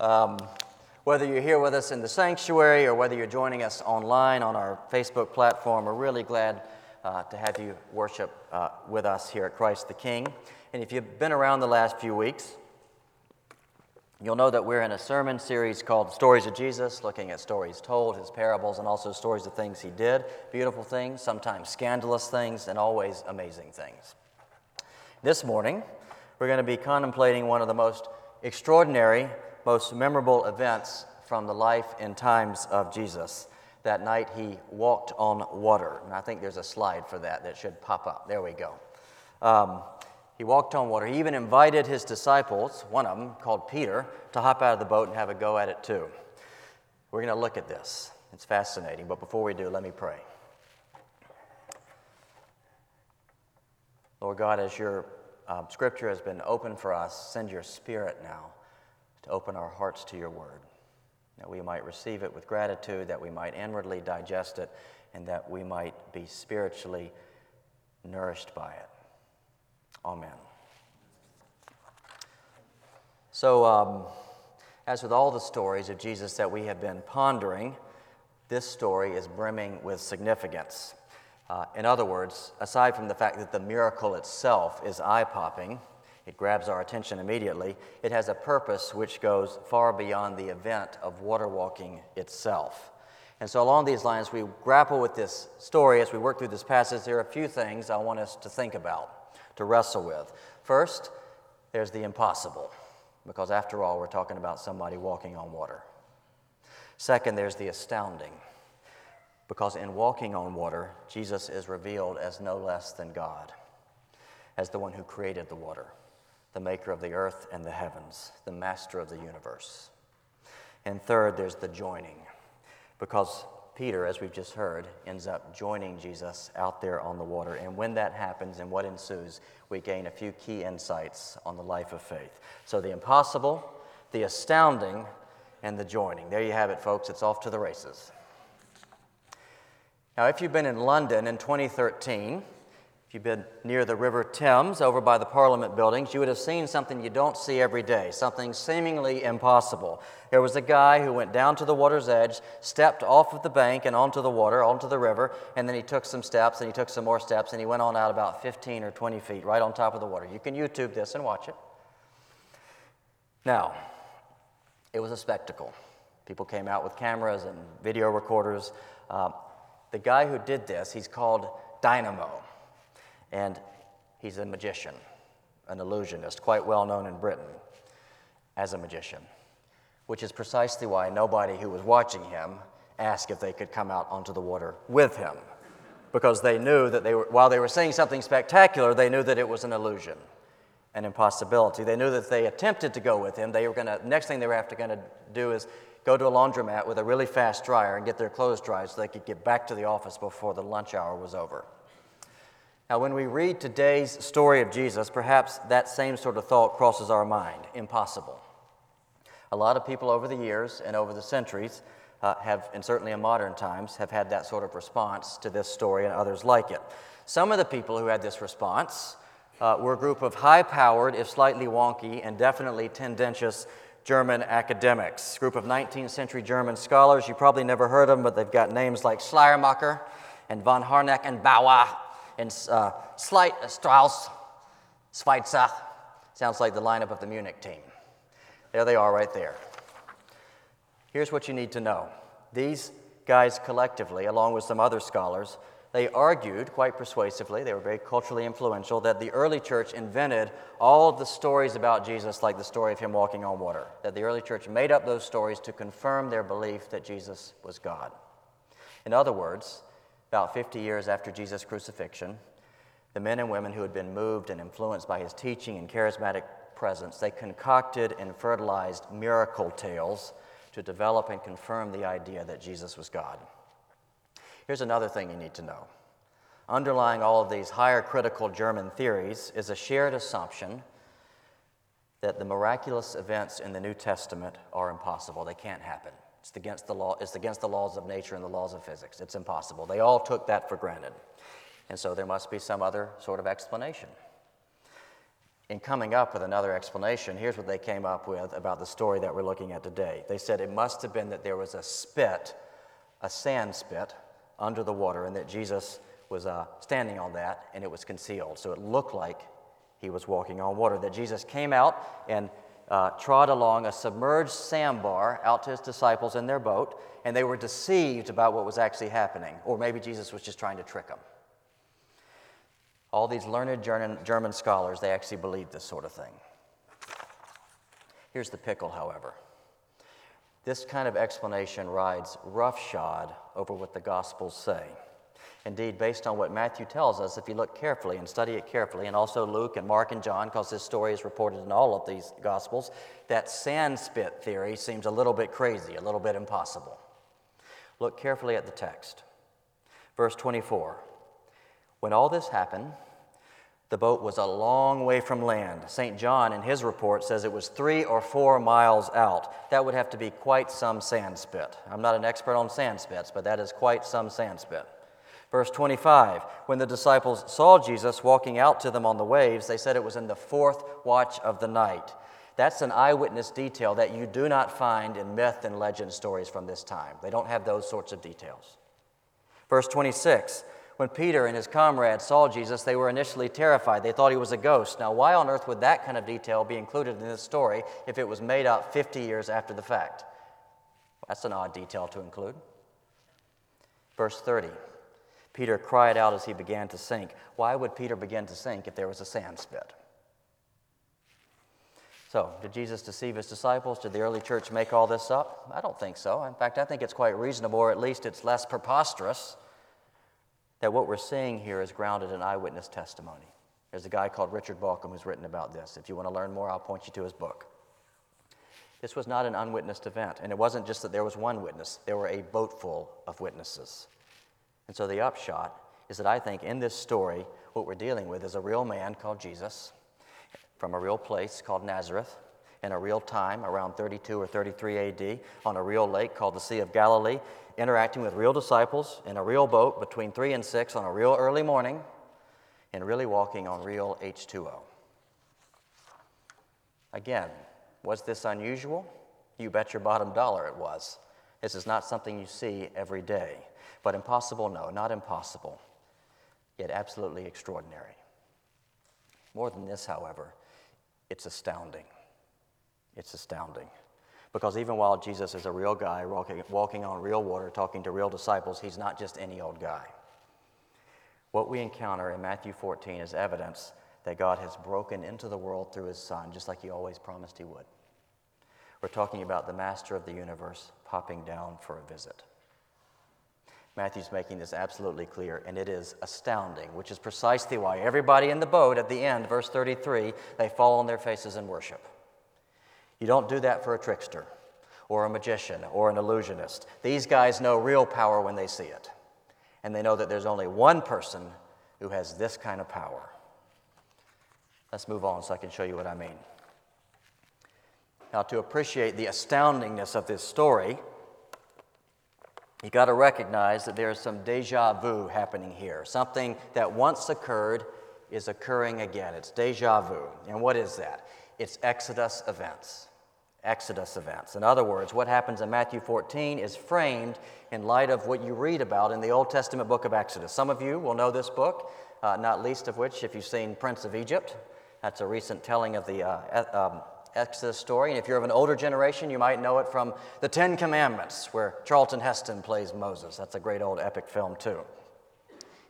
Um, whether you're here with us in the sanctuary or whether you're joining us online on our Facebook platform, we're really glad uh, to have you worship uh, with us here at Christ the King. And if you've been around the last few weeks, you'll know that we're in a sermon series called Stories of Jesus, looking at stories told, his parables, and also stories of things he did beautiful things, sometimes scandalous things, and always amazing things. This morning, we're going to be contemplating one of the most extraordinary most memorable events from the life and times of Jesus. That night he walked on water. And I think there's a slide for that that should pop up. There we go. Um, he walked on water. He even invited his disciples, one of them called Peter, to hop out of the boat and have a go at it too. We're going to look at this. It's fascinating. But before we do, let me pray. Lord God, as your uh, scripture has been open for us, send your spirit now to open our hearts to your word, that we might receive it with gratitude, that we might inwardly digest it, and that we might be spiritually nourished by it. Amen. So, um, as with all the stories of Jesus that we have been pondering, this story is brimming with significance. Uh, in other words, aside from the fact that the miracle itself is eye popping, it grabs our attention immediately. It has a purpose which goes far beyond the event of water walking itself. And so, along these lines, we grapple with this story as we work through this passage. There are a few things I want us to think about, to wrestle with. First, there's the impossible, because after all, we're talking about somebody walking on water. Second, there's the astounding, because in walking on water, Jesus is revealed as no less than God, as the one who created the water the maker of the earth and the heavens, the master of the universe. And third, there's the joining, because Peter, as we've just heard, ends up joining Jesus out there on the water. And when that happens and what ensues, we gain a few key insights on the life of faith. So the impossible, the astounding, and the joining. There you have it, folks. It's off to the races. Now, if you've been in London in 2013, if you've been near the River Thames over by the Parliament buildings, you would have seen something you don't see every day, something seemingly impossible. There was a guy who went down to the water's edge, stepped off of the bank and onto the water, onto the river, and then he took some steps and he took some more steps and he went on out about 15 or 20 feet right on top of the water. You can YouTube this and watch it. Now, it was a spectacle. People came out with cameras and video recorders. Uh, the guy who did this, he's called Dynamo. And he's a magician, an illusionist, quite well known in Britain as a magician, which is precisely why nobody who was watching him asked if they could come out onto the water with him. Because they knew that they were, while they were seeing something spectacular, they knew that it was an illusion, an impossibility. They knew that if they attempted to go with him, they were going to, next thing they were after going to do is go to a laundromat with a really fast dryer and get their clothes dried so they could get back to the office before the lunch hour was over. Now, when we read today's story of Jesus, perhaps that same sort of thought crosses our mind impossible. A lot of people over the years and over the centuries uh, have, and certainly in modern times, have had that sort of response to this story and others like it. Some of the people who had this response uh, were a group of high powered, if slightly wonky, and definitely tendentious German academics. A group of 19th century German scholars. You probably never heard of them, but they've got names like Schleiermacher and von Harnack and Bauer and uh, uh, Strauss, Schweitzer. Sounds like the lineup of the Munich team. There they are right there. Here's what you need to know. These guys collectively, along with some other scholars, they argued quite persuasively, they were very culturally influential, that the early church invented all of the stories about Jesus, like the story of him walking on water. That the early church made up those stories to confirm their belief that Jesus was God. In other words, about 50 years after Jesus' crucifixion, the men and women who had been moved and influenced by his teaching and charismatic presence, they concocted and fertilized miracle tales to develop and confirm the idea that Jesus was God. Here's another thing you need to know. Underlying all of these higher critical German theories is a shared assumption that the miraculous events in the New Testament are impossible. They can't happen. It's against the law, it's against the laws of nature and the laws of physics. It's impossible. They all took that for granted. And so there must be some other sort of explanation. in coming up with another explanation, here's what they came up with about the story that we're looking at today. They said it must have been that there was a spit, a sand spit, under the water, and that Jesus was uh, standing on that and it was concealed. So it looked like he was walking on water. That Jesus came out and uh, trod along a submerged sandbar out to his disciples in their boat, and they were deceived about what was actually happening. Or maybe Jesus was just trying to trick them. All these learned German, German scholars, they actually believed this sort of thing. Here's the pickle, however. This kind of explanation rides roughshod over what the Gospels say. Indeed, based on what Matthew tells us, if you look carefully and study it carefully, and also Luke and Mark and John, because this story is reported in all of these Gospels, that sand spit theory seems a little bit crazy, a little bit impossible. Look carefully at the text. Verse 24 When all this happened, the boat was a long way from land. St. John, in his report, says it was three or four miles out. That would have to be quite some sand spit. I'm not an expert on sand spits, but that is quite some sand spit. Verse 25 When the disciples saw Jesus walking out to them on the waves, they said it was in the fourth watch of the night. That's an eyewitness detail that you do not find in myth and legend stories from this time. They don't have those sorts of details. Verse 26 When Peter and his comrades saw Jesus, they were initially terrified. They thought he was a ghost. Now, why on earth would that kind of detail be included in this story if it was made up 50 years after the fact? That's an odd detail to include. Verse 30 Peter cried out as he began to sink. Why would Peter begin to sink if there was a sand spit? So, did Jesus deceive his disciples? Did the early church make all this up? I don't think so. In fact, I think it's quite reasonable, or at least it's less preposterous, that what we're seeing here is grounded in eyewitness testimony. There's a guy called Richard Bauckham who's written about this. If you want to learn more, I'll point you to his book. This was not an unwitnessed event, and it wasn't just that there was one witness, there were a boatful of witnesses. And so the upshot is that I think in this story, what we're dealing with is a real man called Jesus from a real place called Nazareth in a real time around 32 or 33 AD on a real lake called the Sea of Galilee, interacting with real disciples in a real boat between 3 and 6 on a real early morning, and really walking on real H2O. Again, was this unusual? You bet your bottom dollar it was. This is not something you see every day. But impossible, no, not impossible, yet absolutely extraordinary. More than this, however, it's astounding. It's astounding. Because even while Jesus is a real guy walking, walking on real water, talking to real disciples, he's not just any old guy. What we encounter in Matthew 14 is evidence that God has broken into the world through his Son, just like he always promised he would. We're talking about the master of the universe popping down for a visit. Matthew's making this absolutely clear, and it is astounding, which is precisely why everybody in the boat at the end, verse 33, they fall on their faces and worship. You don't do that for a trickster or a magician or an illusionist. These guys know real power when they see it, and they know that there's only one person who has this kind of power. Let's move on so I can show you what I mean. Now, to appreciate the astoundingness of this story, you got to recognize that there's some deja vu happening here. Something that once occurred is occurring again. It's deja vu. And what is that? It's Exodus events. Exodus events. In other words, what happens in Matthew 14 is framed in light of what you read about in the Old Testament book of Exodus. Some of you will know this book, uh, not least of which, if you've seen Prince of Egypt, that's a recent telling of the uh, um, Exodus story. And if you're of an older generation, you might know it from The Ten Commandments, where Charlton Heston plays Moses. That's a great old epic film, too.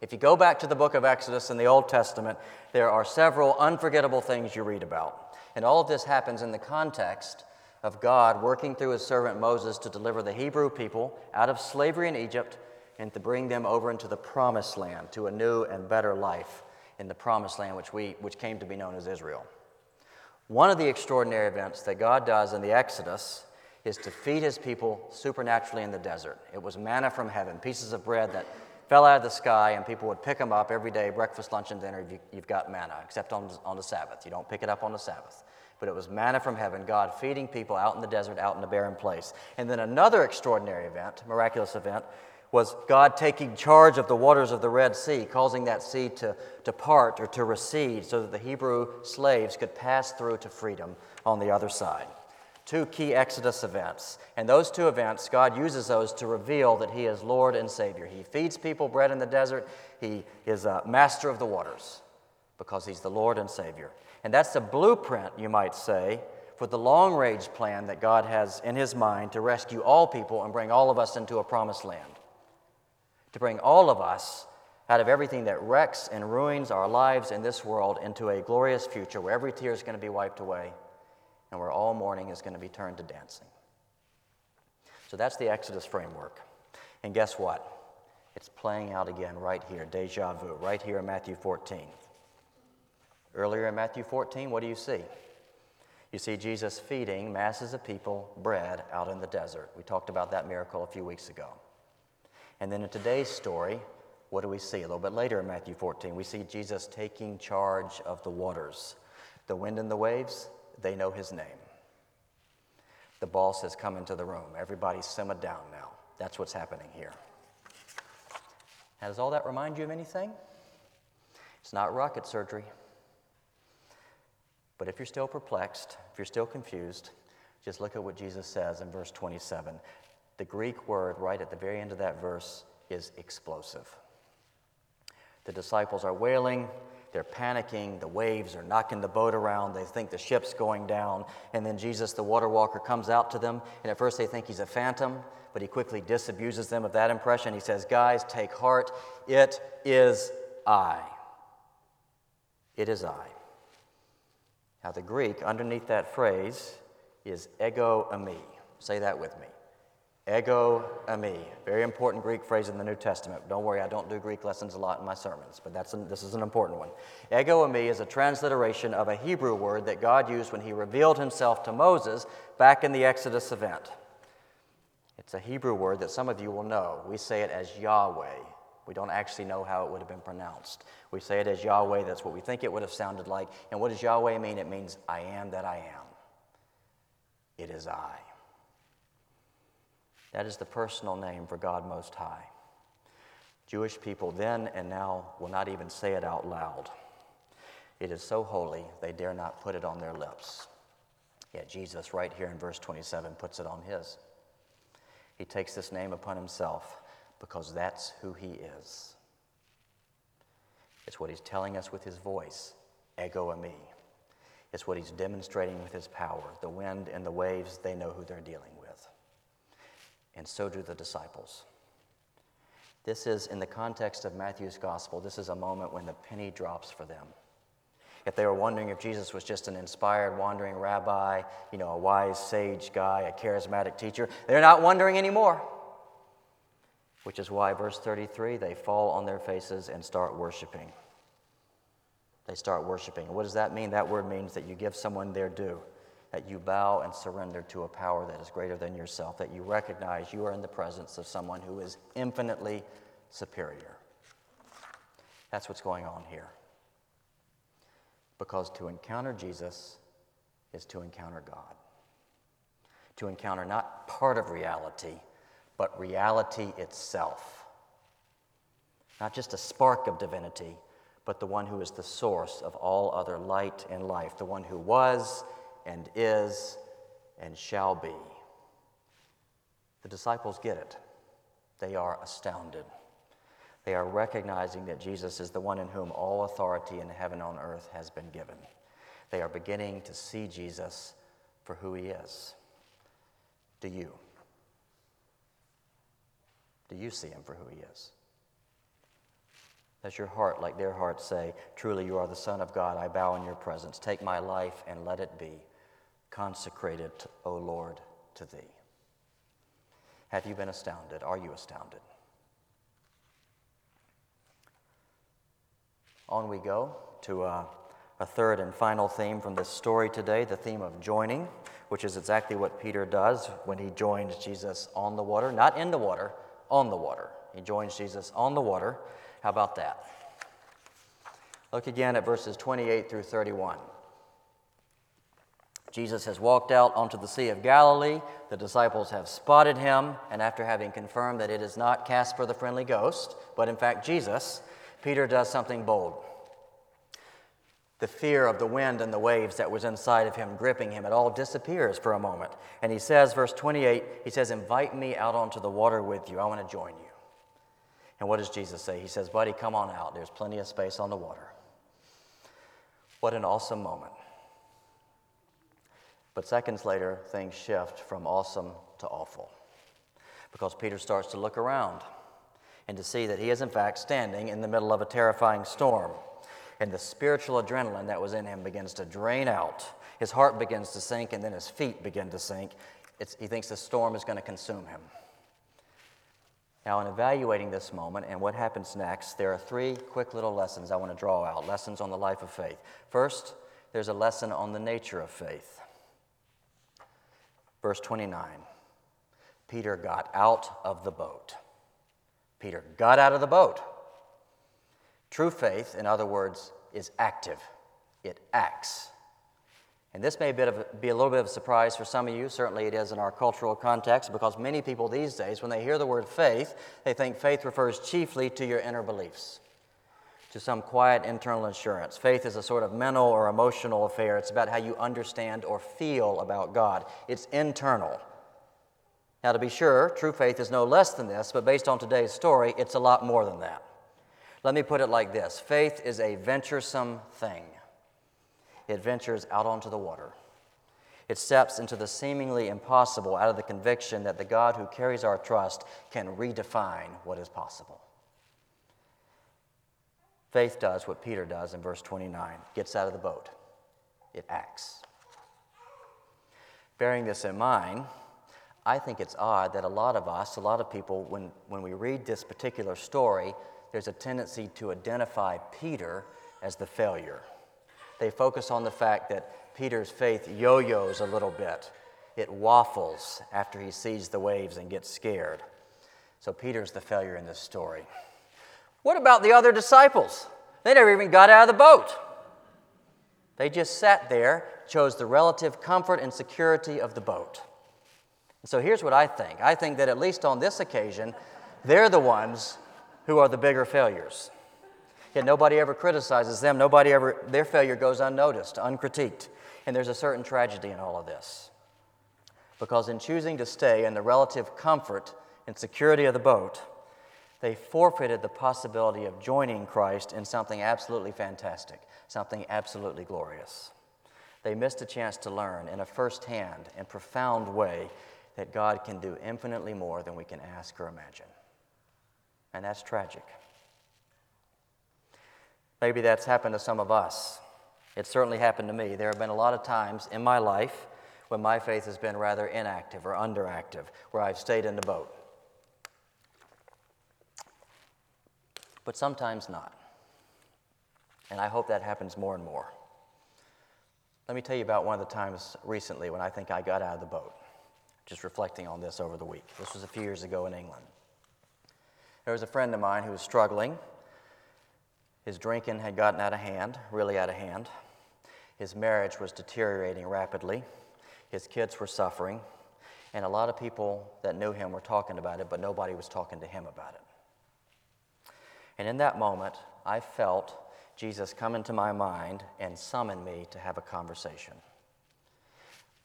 If you go back to the book of Exodus in the Old Testament, there are several unforgettable things you read about. And all of this happens in the context of God working through his servant Moses to deliver the Hebrew people out of slavery in Egypt and to bring them over into the promised land, to a new and better life in the promised land, which, we, which came to be known as Israel. One of the extraordinary events that God does in the Exodus is to feed his people supernaturally in the desert. It was manna from heaven, pieces of bread that fell out of the sky, and people would pick them up every day breakfast, lunch, and dinner. You've got manna, except on, on the Sabbath. You don't pick it up on the Sabbath. But it was manna from heaven, God feeding people out in the desert, out in a barren place. And then another extraordinary event, miraculous event, Was God taking charge of the waters of the Red Sea, causing that sea to, to part or to recede so that the Hebrew slaves could pass through to freedom on the other side? Two key Exodus events. And those two events, God uses those to reveal that He is Lord and Savior. He feeds people bread in the desert, He is a master of the waters because He's the Lord and Savior. And that's the blueprint, you might say, for the long range plan that God has in His mind to rescue all people and bring all of us into a promised land. To bring all of us out of everything that wrecks and ruins our lives in this world into a glorious future where every tear is going to be wiped away and where all mourning is going to be turned to dancing. So that's the Exodus framework. And guess what? It's playing out again right here, deja vu, right here in Matthew 14. Earlier in Matthew 14, what do you see? You see Jesus feeding masses of people bread out in the desert. We talked about that miracle a few weeks ago. And then in today's story, what do we see? A little bit later in Matthew 14, we see Jesus taking charge of the waters. The wind and the waves, they know his name. The boss has come into the room. Everybody's simmered down now. That's what's happening here. Now, does all that remind you of anything? It's not rocket surgery. But if you're still perplexed, if you're still confused, just look at what Jesus says in verse 27. The Greek word right at the very end of that verse is explosive. The disciples are wailing, they're panicking, the waves are knocking the boat around, they think the ship's going down, and then Jesus, the water walker, comes out to them, and at first they think he's a phantom, but he quickly disabuses them of that impression. He says, Guys, take heart, it is I. It is I. Now, the Greek underneath that phrase is ego eimi. Say that with me. Ego eimi. Very important Greek phrase in the New Testament. Don't worry, I don't do Greek lessons a lot in my sermons, but that's an, this is an important one. Ego eimi is a transliteration of a Hebrew word that God used when he revealed himself to Moses back in the Exodus event. It's a Hebrew word that some of you will know. We say it as Yahweh. We don't actually know how it would have been pronounced. We say it as Yahweh, that's what we think it would have sounded like. And what does Yahweh mean? It means, I am that I am. It is I. That is the personal name for God Most High. Jewish people then and now will not even say it out loud. It is so holy, they dare not put it on their lips. Yet Jesus, right here in verse 27, puts it on his. He takes this name upon himself because that's who he is. It's what he's telling us with his voice, ego eimi. It's what he's demonstrating with his power. The wind and the waves, they know who they're dealing with. And so do the disciples. This is, in the context of Matthew's gospel, this is a moment when the penny drops for them. If they were wondering if Jesus was just an inspired, wandering rabbi, you know, a wise sage guy, a charismatic teacher, they're not wondering anymore which is why, verse 33, they fall on their faces and start worshiping. They start worshiping. What does that mean? That word means that you give someone their due, that you bow and surrender to a power that is greater than yourself, that you recognize you are in the presence of someone who is infinitely superior. That's what's going on here. Because to encounter Jesus is to encounter God, to encounter not part of reality but reality itself. Not just a spark of divinity, but the one who is the source of all other light and life, the one who was and is and shall be. The disciples get it. They are astounded. They are recognizing that Jesus is the one in whom all authority in heaven and on earth has been given. They are beginning to see Jesus for who he is. Do you? Do you see him for who he is? Does your heart, like their hearts, say, Truly you are the Son of God, I bow in your presence. Take my life and let it be consecrated, O Lord, to thee? Have you been astounded? Are you astounded? On we go to uh, a third and final theme from this story today the theme of joining, which is exactly what Peter does when he joins Jesus on the water, not in the water on the water. He joins Jesus on the water. How about that? Look again at verses 28 through 31. Jesus has walked out onto the Sea of Galilee. The disciples have spotted him, and after having confirmed that it is not Casper the friendly ghost, but in fact Jesus, Peter does something bold. The fear of the wind and the waves that was inside of him, gripping him, it all disappears for a moment. And he says, verse 28, he says, Invite me out onto the water with you. I want to join you. And what does Jesus say? He says, Buddy, come on out. There's plenty of space on the water. What an awesome moment. But seconds later, things shift from awesome to awful because Peter starts to look around and to see that he is, in fact, standing in the middle of a terrifying storm. And the spiritual adrenaline that was in him begins to drain out. His heart begins to sink, and then his feet begin to sink. It's, he thinks the storm is going to consume him. Now, in evaluating this moment and what happens next, there are three quick little lessons I want to draw out lessons on the life of faith. First, there's a lesson on the nature of faith. Verse 29 Peter got out of the boat. Peter got out of the boat. True faith, in other words, is active, it acts. And this may be a, little bit of a surprise for some of you. Certainly, it is in our cultural context because many people these days, when they hear the word faith, they think faith refers chiefly to your inner beliefs to some quiet internal assurance. Faith is a sort of mental or emotional affair. It's about how you understand or feel about God, it's internal. Now, to be sure, true faith is no less than this, but based on today's story, it's a lot more than that. Let me put it like this faith is a venturesome thing, it ventures out onto the water. It steps into the seemingly impossible out of the conviction that the God who carries our trust can redefine what is possible. Faith does what Peter does in verse 29 gets out of the boat, it acts. Bearing this in mind, I think it's odd that a lot of us, a lot of people, when, when we read this particular story, there's a tendency to identify Peter as the failure. They focus on the fact that Peter's faith yo yo's a little bit, it waffles after he sees the waves and gets scared. So Peter's the failure in this story. What about the other disciples? They never even got out of the boat. They just sat there, chose the relative comfort and security of the boat. And so here's what I think I think that at least on this occasion, they're the ones who are the bigger failures. Yet nobody ever criticizes them, nobody ever, their failure goes unnoticed, uncritiqued. And there's a certain tragedy in all of this. Because in choosing to stay in the relative comfort and security of the boat, they forfeited the possibility of joining Christ in something absolutely fantastic, something absolutely glorious. They missed a chance to learn in a first hand and profound way that God can do infinitely more than we can ask or imagine. And that's tragic. Maybe that's happened to some of us. It certainly happened to me. There have been a lot of times in my life when my faith has been rather inactive or underactive, where I've stayed in the boat. But sometimes not. And I hope that happens more and more. Let me tell you about one of the times recently when I think I got out of the boat, just reflecting on this over the week. This was a few years ago in England. There was a friend of mine who was struggling. His drinking had gotten out of hand, really out of hand. His marriage was deteriorating rapidly. His kids were suffering. And a lot of people that knew him were talking about it, but nobody was talking to him about it. And in that moment, I felt Jesus come into my mind and summon me to have a conversation.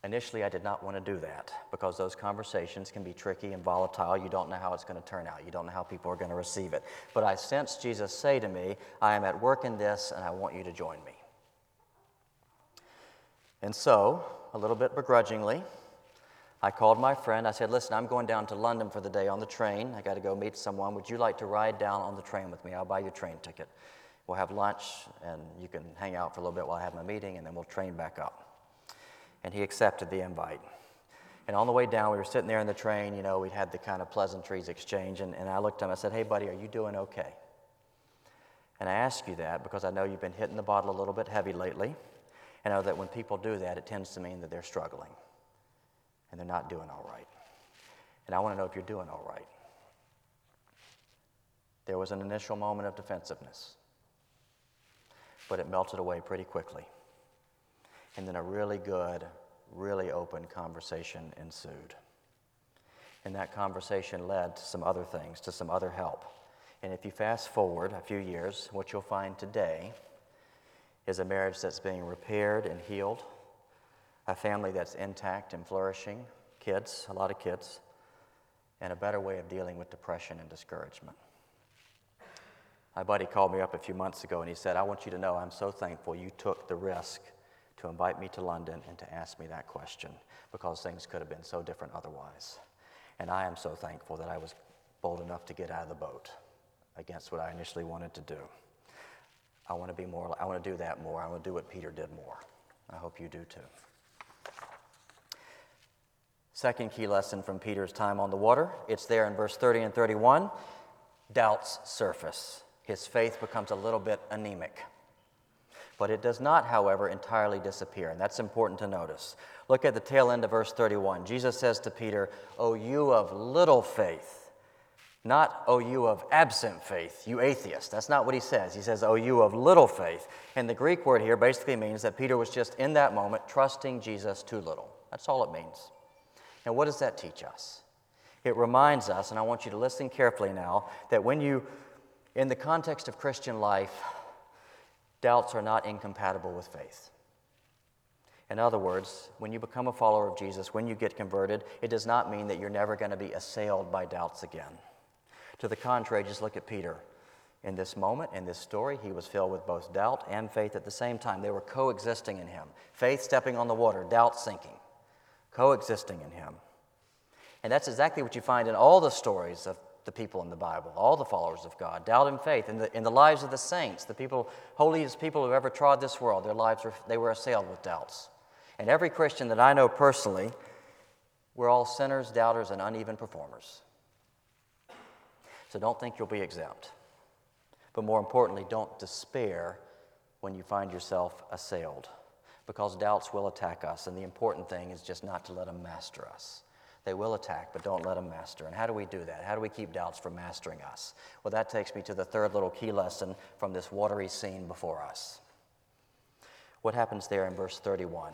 Initially, I did not want to do that because those conversations can be tricky and volatile. You don't know how it's going to turn out, you don't know how people are going to receive it. But I sensed Jesus say to me, I am at work in this and I want you to join me. And so, a little bit begrudgingly, I called my friend. I said, Listen, I'm going down to London for the day on the train. I got to go meet someone. Would you like to ride down on the train with me? I'll buy you a train ticket. We'll have lunch, and you can hang out for a little bit while I have my meeting, and then we'll train back up. And he accepted the invite. And on the way down, we were sitting there in the train. You know, we'd had the kind of pleasantries exchange. And, and I looked at him. I said, Hey, buddy, are you doing okay? And I ask you that because I know you've been hitting the bottle a little bit heavy lately. I know that when people do that, it tends to mean that they're struggling and they're not doing all right. And I want to know if you're doing all right. There was an initial moment of defensiveness, but it melted away pretty quickly. And then a really good, really open conversation ensued. And that conversation led to some other things, to some other help. And if you fast forward a few years, what you'll find today is a marriage that's being repaired and healed, a family that's intact and flourishing, kids, a lot of kids, and a better way of dealing with depression and discouragement. My buddy called me up a few months ago and he said, I want you to know I'm so thankful you took the risk to invite me to London and to ask me that question because things could have been so different otherwise. And I am so thankful that I was bold enough to get out of the boat against what I initially wanted to do. I want to be more, I want to do that more. I want to do what Peter did more. I hope you do too. Second key lesson from Peter's time on the water it's there in verse 30 and 31. Doubts surface. His faith becomes a little bit anemic. But it does not, however, entirely disappear, and that's important to notice. Look at the tail end of verse 31. Jesus says to Peter, O you of little faith, not, O you of absent faith, you atheist. That's not what he says. He says, O you of little faith. And the Greek word here basically means that Peter was just in that moment trusting Jesus too little. That's all it means. And what does that teach us? It reminds us, and I want you to listen carefully now, that when you, in the context of Christian life, doubts are not incompatible with faith. In other words, when you become a follower of Jesus, when you get converted, it does not mean that you're never going to be assailed by doubts again. To the contrary, just look at Peter. In this moment, in this story, he was filled with both doubt and faith at the same time. They were coexisting in him. Faith stepping on the water, doubt sinking, coexisting in him. And that's exactly what you find in all the stories of the people in the Bible, all the followers of God. Doubt and faith in the, in the lives of the saints, the people, holiest people who ever trod this world, their lives were, they were assailed with doubts. And every Christian that I know personally, we're all sinners, doubters, and uneven performers. So don't think you'll be exempt. But more importantly, don't despair when you find yourself assailed, because doubts will attack us, and the important thing is just not to let them master us. They will attack, but don't let them master. And how do we do that? How do we keep doubts from mastering us? Well, that takes me to the third little key lesson from this watery scene before us. What happens there in verse 31?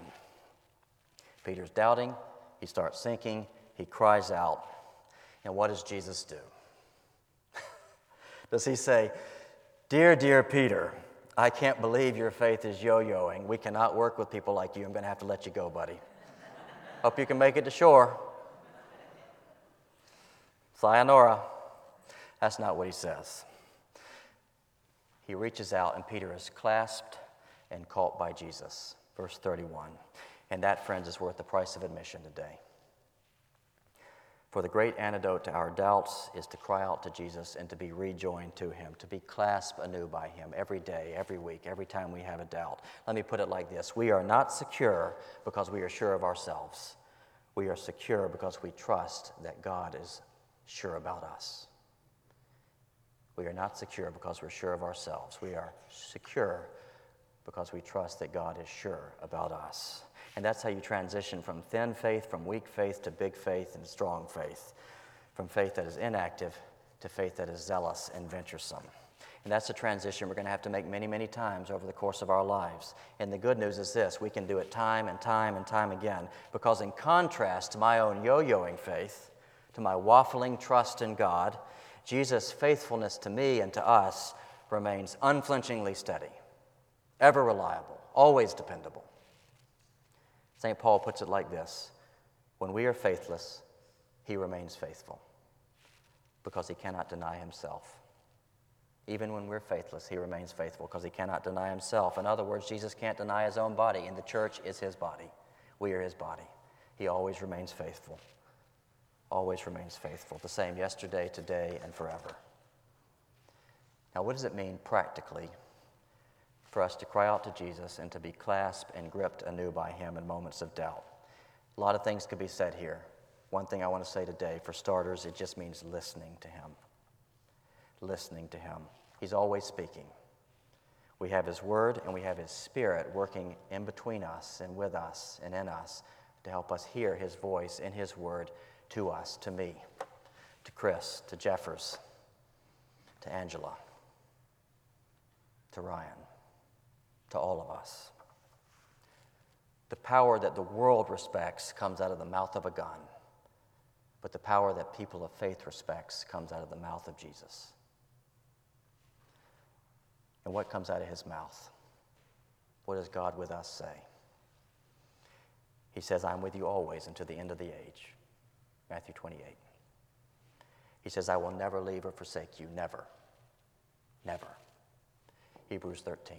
Peter's doubting, he starts sinking, he cries out, and what does Jesus do? Does he say, Dear, dear Peter, I can't believe your faith is yo yoing. We cannot work with people like you. I'm going to have to let you go, buddy. Hope you can make it to shore. Sayonara. That's not what he says. He reaches out, and Peter is clasped and caught by Jesus. Verse 31. And that, friends, is worth the price of admission today. For the great antidote to our doubts is to cry out to Jesus and to be rejoined to Him, to be clasped anew by Him every day, every week, every time we have a doubt. Let me put it like this We are not secure because we are sure of ourselves. We are secure because we trust that God is sure about us. We are not secure because we're sure of ourselves. We are secure because we trust that God is sure about us. And that's how you transition from thin faith, from weak faith to big faith and strong faith, from faith that is inactive to faith that is zealous and venturesome. And that's a transition we're going to have to make many, many times over the course of our lives. And the good news is this we can do it time and time and time again, because in contrast to my own yo yoing faith, to my waffling trust in God, Jesus' faithfulness to me and to us remains unflinchingly steady, ever reliable, always dependable. St. Paul puts it like this When we are faithless, he remains faithful because he cannot deny himself. Even when we're faithless, he remains faithful because he cannot deny himself. In other words, Jesus can't deny his own body, and the church is his body. We are his body. He always remains faithful. Always remains faithful. The same yesterday, today, and forever. Now, what does it mean practically for us to cry out to Jesus and to be clasped and gripped anew by Him in moments of doubt. A lot of things could be said here. One thing I want to say today, for starters, it just means listening to Him. Listening to Him. He's always speaking. We have His Word and we have His Spirit working in between us and with us and in us to help us hear His voice in His Word to us, to me, to Chris, to Jeffers, to Angela, to Ryan to all of us. The power that the world respects comes out of the mouth of a gun, but the power that people of faith respects comes out of the mouth of Jesus. And what comes out of his mouth? What does God with us say? He says, I'm with you always until the end of the age. Matthew 28. He says, I will never leave or forsake you. Never. Never. Hebrews 13.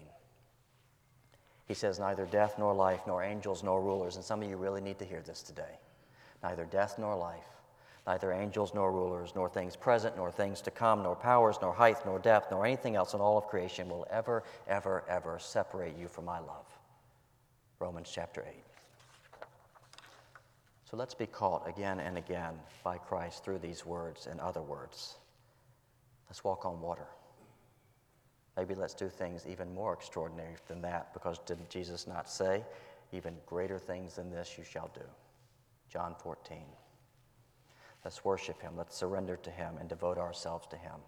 He says, Neither death nor life, nor angels nor rulers, and some of you really need to hear this today. Neither death nor life, neither angels nor rulers, nor things present, nor things to come, nor powers, nor height, nor depth, nor anything else in all of creation will ever, ever, ever separate you from my love. Romans chapter 8. So let's be caught again and again by Christ through these words and other words. Let's walk on water. Maybe let's do things even more extraordinary than that because didn't Jesus not say, even greater things than this you shall do? John 14. Let's worship him. Let's surrender to him and devote ourselves to him.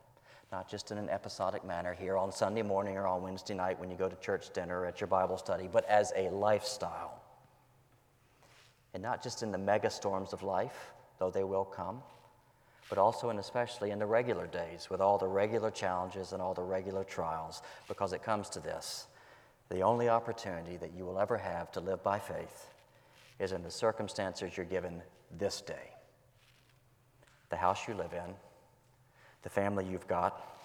Not just in an episodic manner here on Sunday morning or on Wednesday night when you go to church dinner or at your Bible study, but as a lifestyle and not just in the mega storms of life, though they will come, but also and especially in the regular days with all the regular challenges and all the regular trials, because it comes to this. The only opportunity that you will ever have to live by faith is in the circumstances you're given this day the house you live in, the family you've got,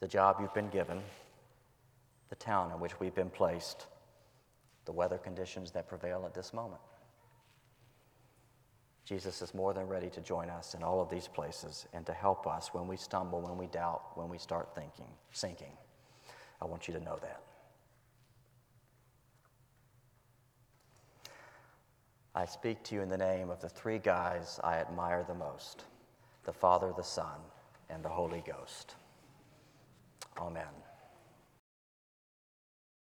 the job you've been given, the town in which we've been placed, the weather conditions that prevail at this moment. Jesus is more than ready to join us in all of these places and to help us when we stumble, when we doubt, when we start thinking, sinking. I want you to know that. I speak to you in the name of the three guys I admire the most the Father, the Son, and the Holy Ghost. Amen.